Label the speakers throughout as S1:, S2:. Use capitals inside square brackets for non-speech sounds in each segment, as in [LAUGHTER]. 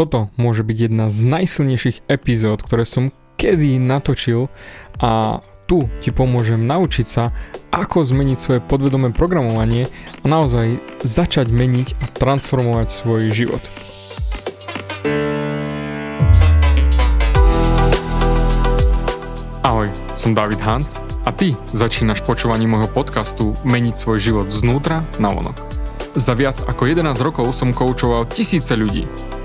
S1: toto môže byť jedna z najsilnejších epizód, ktoré som kedy natočil a tu ti pomôžem naučiť sa, ako zmeniť svoje podvedomé programovanie a naozaj začať meniť a transformovať svoj život. Ahoj, som David Hans a ty začínaš počúvanie môjho podcastu Meniť svoj život znútra na vonok. Za viac ako 11 rokov som koučoval tisíce ľudí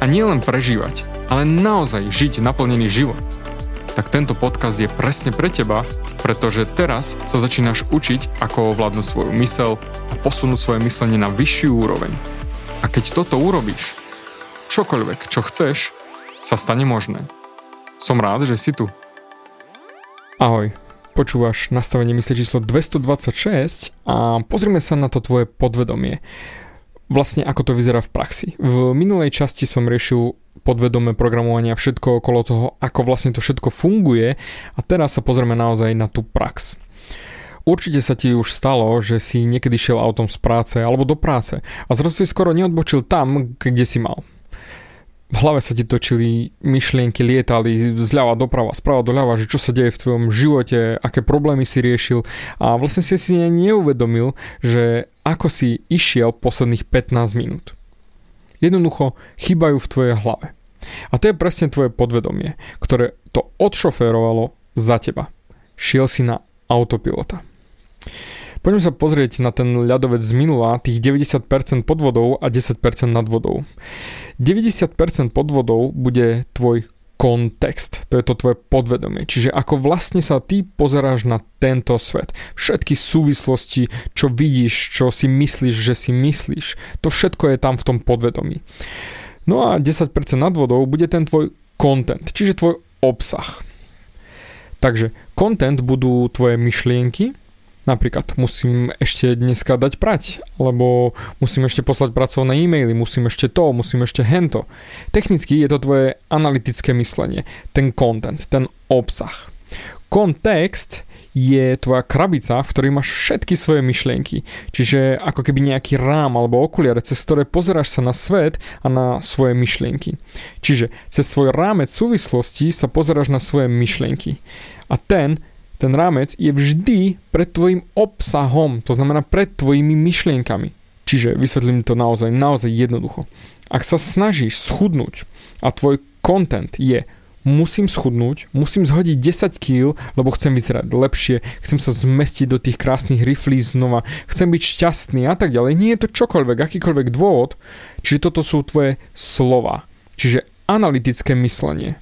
S1: a nielen prežívať, ale naozaj žiť naplnený život, tak tento podcast je presne pre teba, pretože teraz sa začínaš učiť, ako ovládnuť svoju mysel a posunúť svoje myslenie na vyššiu úroveň. A keď toto urobíš, čokoľvek, čo chceš, sa stane možné. Som rád, že si tu. Ahoj, počúvaš nastavenie mysle číslo 226 a pozrime sa na to tvoje podvedomie vlastne ako to vyzerá v praxi. V minulej časti som riešil podvedomé programovanie a všetko okolo toho, ako vlastne to všetko funguje a teraz sa pozrieme naozaj na tú prax. Určite sa ti už stalo, že si niekedy šiel autom z práce alebo do práce a zrazu si skoro neodbočil tam, kde si mal. V hlave sa ti točili myšlienky, lietali zľava doprava, sprava doľava, že čo sa deje v tvojom živote, aké problémy si riešil a vlastne si si neuvedomil, že ako si išiel posledných 15 minút. Jednoducho chýbajú v tvojej hlave. A to je presne tvoje podvedomie, ktoré to odšoférovalo za teba. Šiel si na autopilota. Poďme sa pozrieť na ten ľadovec z minula, tých 90% podvodov a 10% nad vodou. 90% podvodov bude tvoj kontext, to je to tvoje podvedomie. Čiže ako vlastne sa ty pozeráš na tento svet. Všetky súvislosti, čo vidíš, čo si myslíš, že si myslíš, to všetko je tam v tom podvedomí. No a 10% nad vodou bude ten tvoj content, čiže tvoj obsah. Takže content budú tvoje myšlienky, Napríklad musím ešte dneska dať prať, alebo musím ešte poslať pracovné e-maily, musím ešte to, musím ešte hento. Technicky je to tvoje analytické myslenie, ten content, ten obsah. Kontext je tvoja krabica, v ktorej máš všetky svoje myšlienky. Čiže ako keby nejaký rám alebo okuliare, cez ktoré pozeráš sa na svet a na svoje myšlienky. Čiže cez svoj rámec súvislosti sa pozeráš na svoje myšlienky. A ten ten rámec je vždy pred tvojim obsahom, to znamená pred tvojimi myšlienkami. Čiže vysvetlím to naozaj, naozaj jednoducho. Ak sa snažíš schudnúť a tvoj content je musím schudnúť, musím zhodiť 10 kg, lebo chcem vyzerať lepšie, chcem sa zmestiť do tých krásnych riflí znova, chcem byť šťastný a tak ďalej. Nie je to čokoľvek, akýkoľvek dôvod, čiže toto sú tvoje slova. Čiže analytické myslenie.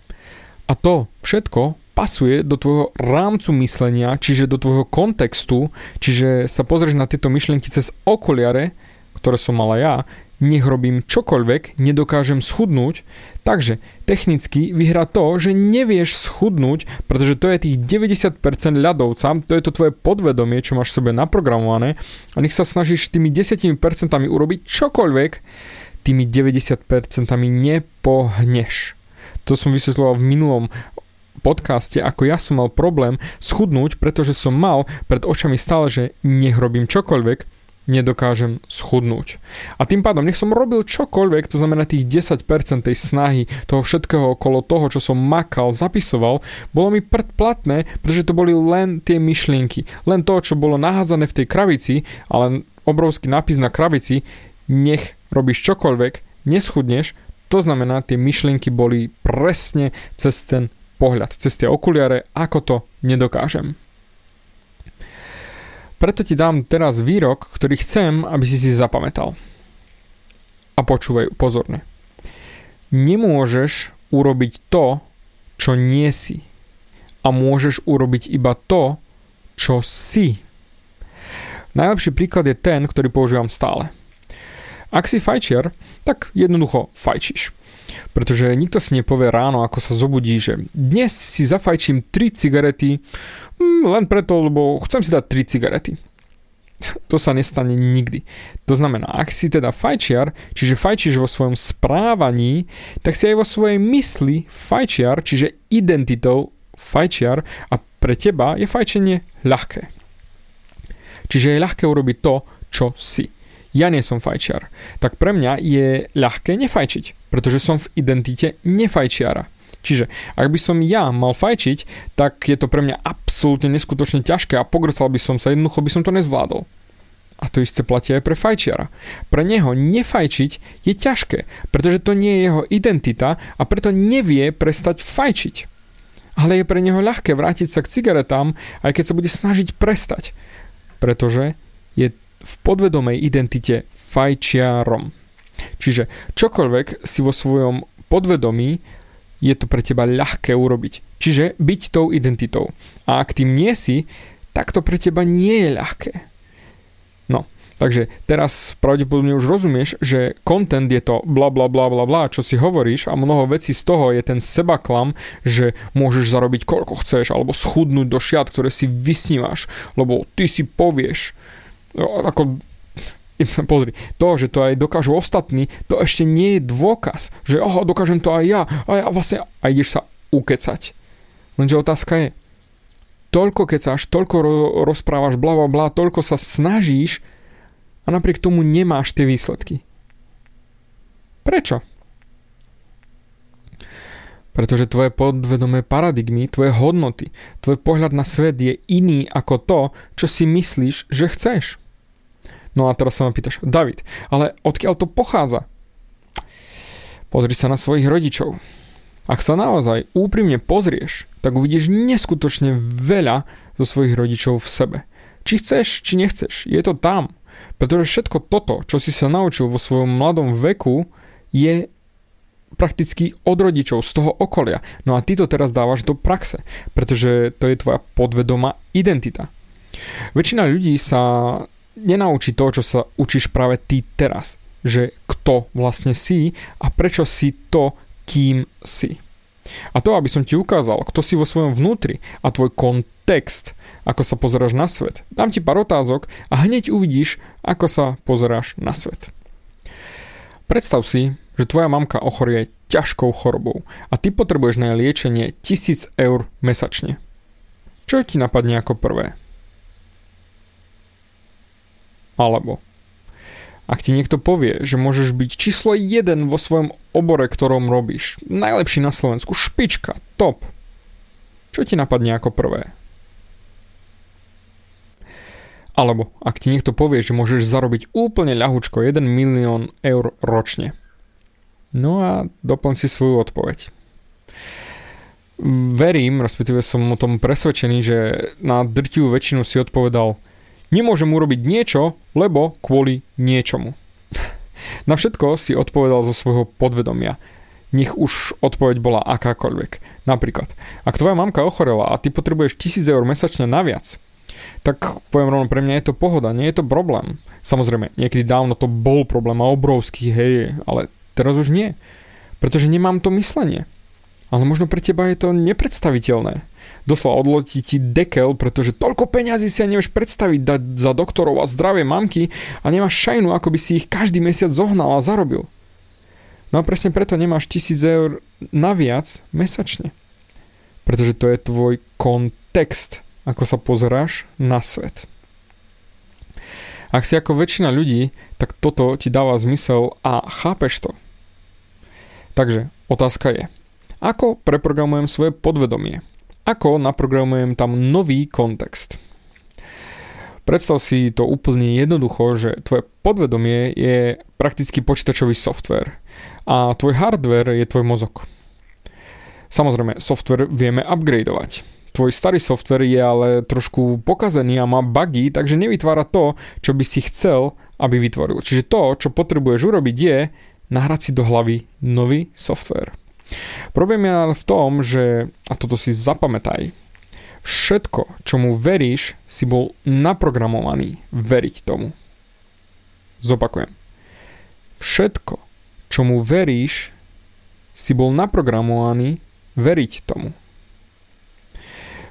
S1: A to všetko pasuje do tvojho rámcu myslenia, čiže do tvojho kontextu, čiže sa pozrieš na tieto myšlienky cez okuliare, ktoré som mala ja, nech robím čokoľvek, nedokážem schudnúť, takže technicky vyhrá to, že nevieš schudnúť, pretože to je tých 90% ľadovca, to je to tvoje podvedomie, čo máš v sebe naprogramované a nech sa snažíš tými 10% urobiť čokoľvek, tými 90% nepohneš. To som vysvetloval v minulom podcaste, ako ja som mal problém schudnúť, pretože som mal pred očami stále, že nech robím čokoľvek, nedokážem schudnúť. A tým pádom, nech som robil čokoľvek, to znamená tých 10% tej snahy, toho všetkého okolo toho, čo som makal, zapisoval, bolo mi predplatné, pretože to boli len tie myšlienky. Len to, čo bolo nahádzané v tej kravici, ale obrovský nápis na kravici, nech robíš čokoľvek, neschudneš, to znamená, tie myšlienky boli presne cez ten pohľad, cez tie okuliare, ako to nedokážem. Preto ti dám teraz výrok, ktorý chcem, aby si si zapamätal. A počúvaj pozorne. Nemôžeš urobiť to, čo nie si. A môžeš urobiť iba to, čo si. Najlepší príklad je ten, ktorý používam stále. Ak si fajčiar, tak jednoducho fajčíš. Pretože nikto si nepovie ráno, ako sa zobudí, že dnes si zafajčím 3 cigarety hm, len preto, lebo chcem si dať 3 cigarety. [LAUGHS] To sa nestane nikdy. To znamená, ak si teda fajčiar, čiže fajčíš vo svojom správaní, tak si aj vo svojej mysli fajčiar, čiže identitou fajčiar a pre teba je fajčenie ľahké. Čiže je ľahké urobiť to, čo si. Ja nie som fajčiar. Tak pre mňa je ľahké nefajčiť, pretože som v identite nefajčiara. Čiže ak by som ja mal fajčiť, tak je to pre mňa absolútne neskutočne ťažké a pogrcal by som sa, jednoducho by som to nezvládol. A to isté platí aj pre fajčiara. Pre neho nefajčiť je ťažké, pretože to nie je jeho identita a preto nevie prestať fajčiť. Ale je pre neho ľahké vrátiť sa k cigaretám, aj keď sa bude snažiť prestať. Pretože v podvedomej identite fajčiarom. Čiže čokoľvek si vo svojom podvedomí je to pre teba ľahké urobiť. Čiže byť tou identitou. A ak tým nie si, tak to pre teba nie je ľahké. No, takže teraz pravdepodobne už rozumieš, že content je to bla bla bla bla bla, čo si hovoríš a mnoho vecí z toho je ten sebaklam, že môžeš zarobiť koľko chceš alebo schudnúť do šiat, ktoré si vysnívaš, lebo ty si povieš, ako [LAUGHS] Pozri, to, že to aj dokážu ostatní, to ešte nie je dôkaz, že oho, dokážem to aj ja a ja vlastne a ideš sa ukecať. Lenže otázka je, toľko kecáš, toľko ro- rozprávaš, bla bla bla, toľko sa snažíš a napriek tomu nemáš tie výsledky. Prečo? Pretože tvoje podvedomé paradigmy, tvoje hodnoty, tvoj pohľad na svet je iný ako to, čo si myslíš, že chceš. No a teraz sa ma pýtaš, David, ale odkiaľ to pochádza? Pozri sa na svojich rodičov. Ak sa naozaj úprimne pozrieš, tak uvidíš neskutočne veľa zo svojich rodičov v sebe. Či chceš, či nechceš, je to tam. Pretože všetko toto, čo si sa naučil vo svojom mladom veku, je prakticky od rodičov, z toho okolia. No a ty to teraz dávaš do praxe, pretože to je tvoja podvedomá identita. Väčšina ľudí sa nenaučí to, čo sa učíš práve ty teraz. Že kto vlastne si a prečo si to, kým si. A to, aby som ti ukázal, kto si vo svojom vnútri a tvoj kontext, ako sa pozeráš na svet. Dám ti pár otázok a hneď uvidíš, ako sa pozeráš na svet. Predstav si, že tvoja mamka ochorie ťažkou chorobou a ty potrebuješ na jej liečenie 1000 eur mesačne. Čo ti napadne ako prvé? Alebo ak ti niekto povie, že môžeš byť číslo 1 vo svojom obore, ktorom robíš, najlepší na Slovensku, špička, top, čo ti napadne ako prvé? Alebo ak ti niekto povie, že môžeš zarobiť úplne ľahučko 1 milión eur ročne. No a doplň si svoju odpoveď. Verím, respektíve som o tom presvedčený, že na drtivú väčšinu si odpovedal – Nemôžem urobiť niečo, lebo kvôli niečomu. [LAUGHS] Na všetko si odpovedal zo svojho podvedomia. Nech už odpoveď bola akákoľvek. Napríklad, ak tvoja mamka ochorela a ty potrebuješ 1000 eur mesačne naviac, tak poviem rovno, pre mňa je to pohoda, nie je to problém. Samozrejme, niekedy dávno to bol problém a obrovský, hej, ale teraz už nie. Pretože nemám to myslenie. Ale možno pre teba je to nepredstaviteľné doslova odletí ti dekel, pretože toľko peňazí si nevieš predstaviť dať za doktorov a zdravie mamky a nemáš šajnu, ako by si ich každý mesiac zohnal a zarobil. No a presne preto nemáš 1000 eur naviac mesačne. Pretože to je tvoj kontext, ako sa pozeráš na svet. Ak si ako väčšina ľudí, tak toto ti dáva zmysel a chápeš to. Takže otázka je, ako preprogramujem svoje podvedomie? Ako naprogramujem tam nový kontext? Predstav si to úplne jednoducho, že tvoje podvedomie je prakticky počítačový software a tvoj hardware je tvoj mozog. Samozrejme, software vieme upgradeovať. Tvoj starý software je ale trošku pokazený a má bugy, takže nevytvára to, čo by si chcel, aby vytvoril. Čiže to, čo potrebuješ urobiť je nahrať si do hlavy nový software. Problém je ale v tom, že, a toto si zapamätaj, všetko, čomu veríš, si bol naprogramovaný veriť tomu. Zopakujem. všetko, čomu veríš, si bol naprogramovaný veriť tomu.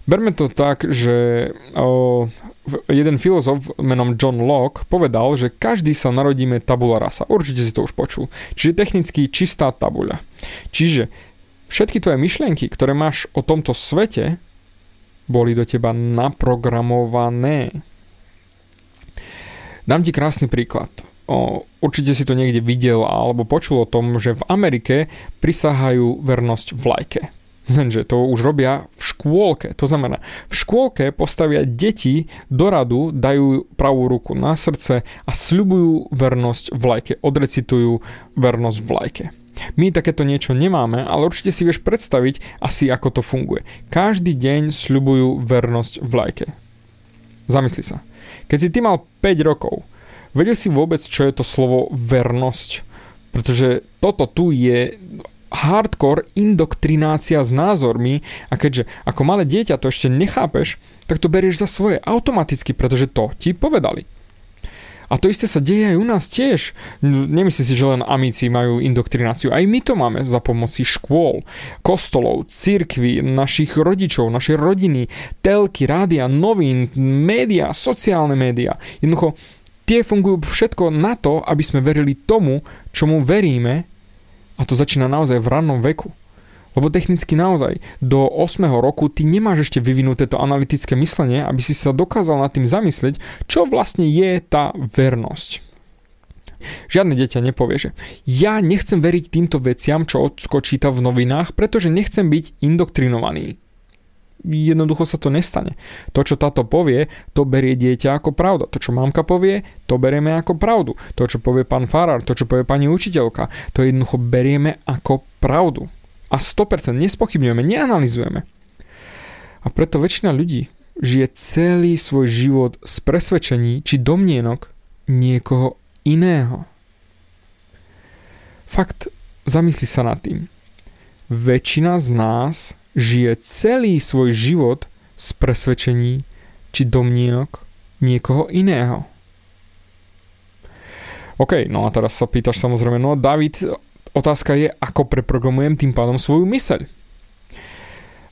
S1: Berme to tak, že o, jeden filozof menom John Locke povedal, že každý sa narodíme tabula rasa. Určite si to už počul. Čiže technicky čistá tabuľa. Čiže všetky tvoje myšlienky, ktoré máš o tomto svete, boli do teba naprogramované. Dám ti krásny príklad. O, určite si to niekde videl alebo počul o tom, že v Amerike prisahajú vernosť vlajke. Lenže to už robia v škôlke. To znamená, v škôlke postavia deti do radu, dajú pravú ruku na srdce a sľubujú vernosť vlajke, odrecitujú vernosť vlajke. My takéto niečo nemáme, ale určite si vieš predstaviť asi ako to funguje. Každý deň sľubujú vernosť vlajke. Zamysli sa. Keď si ty mal 5 rokov, vedel si vôbec, čo je to slovo vernosť? Pretože toto tu je hardcore indoktrinácia s názormi a keďže ako malé dieťa to ešte nechápeš, tak to berieš za svoje automaticky, pretože to ti povedali. A to isté sa deje aj u nás tiež. Nemyslím si, že len amici majú indoktrináciu. Aj my to máme za pomoci škôl, kostolov, cirkví, našich rodičov, našej rodiny, telky, rádia, novín, média, sociálne média. Jednoducho, tie fungujú všetko na to, aby sme verili tomu, čomu veríme a to začína naozaj v rannom veku. Lebo technicky naozaj do 8. roku ty nemáš ešte vyvinuté to analytické myslenie, aby si sa dokázal nad tým zamyslieť, čo vlastne je tá vernosť. Žiadne dieťa nepovie, že ja nechcem veriť týmto veciam, čo Ocko číta v novinách, pretože nechcem byť indoktrinovaný jednoducho sa to nestane. To, čo táto povie, to berie dieťa ako pravda. To, čo mamka povie, to berieme ako pravdu. To, čo povie pán farár, to, čo povie pani učiteľka, to jednoducho berieme ako pravdu. A 100% nespochybňujeme, neanalizujeme. A preto väčšina ľudí žije celý svoj život z presvedčení či domnienok niekoho iného. Fakt, zamysli sa nad tým. Väčšina z nás žije celý svoj život z presvedčení či domnienok niekoho iného. OK, no a teraz sa pýtaš samozrejme, no David, otázka je, ako preprogramujem tým pádom svoju myseľ.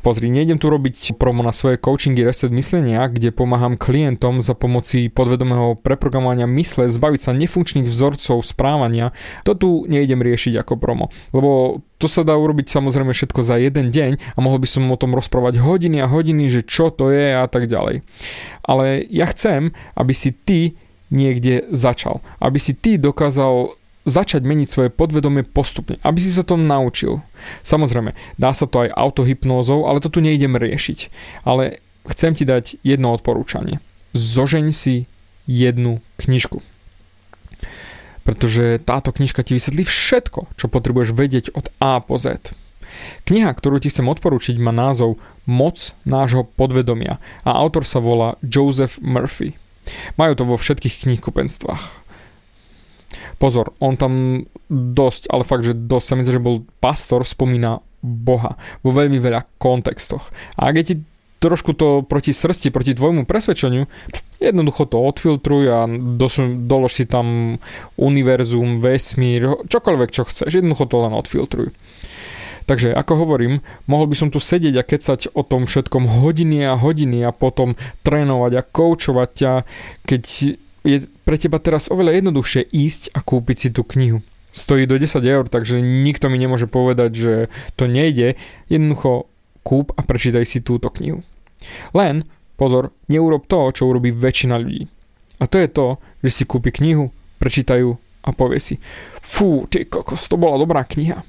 S1: Pozri, nejdem tu robiť promo na svoje coachingy Reset myslenia, kde pomáham klientom za pomoci podvedomého preprogramovania mysle zbaviť sa nefunkčných vzorcov správania. To tu nejdem riešiť ako promo, lebo to sa dá urobiť samozrejme všetko za jeden deň a mohol by som o tom rozprávať hodiny a hodiny, že čo to je a tak ďalej. Ale ja chcem, aby si ty niekde začal. Aby si ty dokázal začať meniť svoje podvedomie postupne, aby si sa to naučil. Samozrejme, dá sa to aj autohypnózou, ale to tu nejdem riešiť. Ale chcem ti dať jedno odporúčanie. Zožeň si jednu knižku. Pretože táto knižka ti vysvetlí všetko, čo potrebuješ vedieť od A po Z. Kniha, ktorú ti chcem odporúčiť, má názov Moc nášho podvedomia a autor sa volá Joseph Murphy. Majú to vo všetkých knihkupenstvách. Pozor, on tam dosť, ale fakt, že dosť sa myslím, že bol pastor, spomína Boha vo veľmi veľa kontextoch. A ak je ti trošku to proti srsti, proti tvojmu presvedčeniu, jednoducho to odfiltruj a dolož si tam univerzum, vesmír, čokoľvek, čo chceš, jednoducho to len odfiltruj. Takže ako hovorím, mohol by som tu sedieť a kecať o tom všetkom hodiny a hodiny a potom trénovať a koučovať ťa, keď je pre teba teraz oveľa jednoduchšie ísť a kúpiť si tú knihu. Stojí do 10 eur, takže nikto mi nemôže povedať, že to nejde. Jednoducho kúp a prečítaj si túto knihu. Len, pozor, neurob to, čo urobí väčšina ľudí. A to je to, že si kúpi knihu, prečítajú a povie si Fú, ty kokos, to bola dobrá kniha.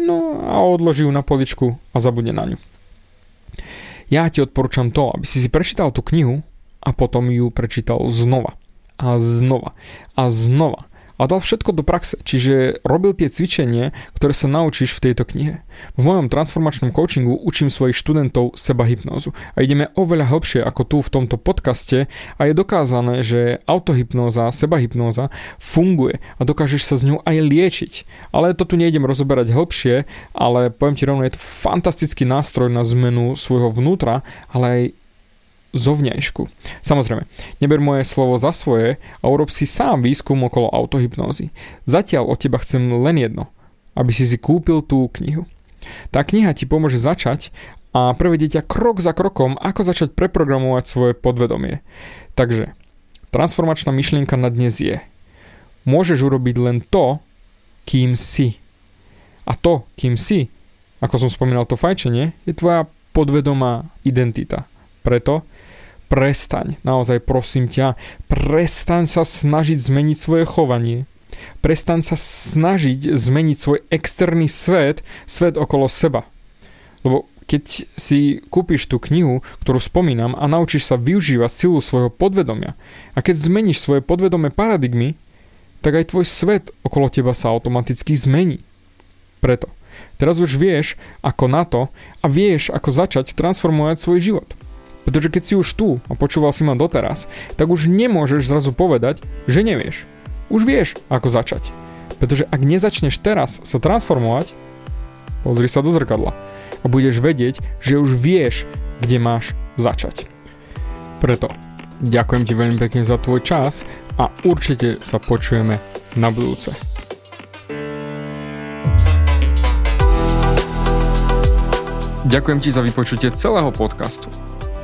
S1: No a odloží ju na poličku a zabudne na ňu. Ja ti odporúčam to, aby si si prečítal tú knihu a potom ju prečítal znova a znova a znova a dal všetko do praxe, čiže robil tie cvičenie, ktoré sa naučíš v tejto knihe. V mojom transformačnom coachingu učím svojich študentov seba hypnózu a ideme oveľa hlbšie ako tu v tomto podcaste a je dokázané, že autohypnóza, seba hypnóza funguje a dokážeš sa s ňou aj liečiť. Ale to tu nejdem rozoberať hĺbšie, ale poviem ti rovno, je to fantastický nástroj na zmenu svojho vnútra, ale aj zovňajšku. Samozrejme, neber moje slovo za svoje a urob si sám výskum okolo autohypnózy. Zatiaľ od teba chcem len jedno, aby si si kúpil tú knihu. Tá kniha ti pomôže začať a prevedie ťa krok za krokom, ako začať preprogramovať svoje podvedomie. Takže, transformačná myšlienka na dnes je, môžeš urobiť len to, kým si. A to, kým si, ako som spomínal to fajčenie, je tvoja podvedomá identita. Preto prestaň, naozaj prosím ťa, prestaň sa snažiť zmeniť svoje chovanie. Prestaň sa snažiť zmeniť svoj externý svet, svet okolo seba. Lebo keď si kúpiš tú knihu, ktorú spomínam a naučíš sa využívať silu svojho podvedomia a keď zmeníš svoje podvedomé paradigmy, tak aj tvoj svet okolo teba sa automaticky zmení. Preto, teraz už vieš ako na to a vieš ako začať transformovať svoj život. Pretože keď si už tu a počúval si ma doteraz, tak už nemôžeš zrazu povedať, že nevieš. Už vieš ako začať. Pretože ak nezačneš teraz sa transformovať, pozri sa do zrkadla a budeš vedieť, že už vieš, kde máš začať. Preto ďakujem ti veľmi pekne za tvoj čas a určite sa počujeme na budúce. Ďakujem ti za vypočutie celého podcastu.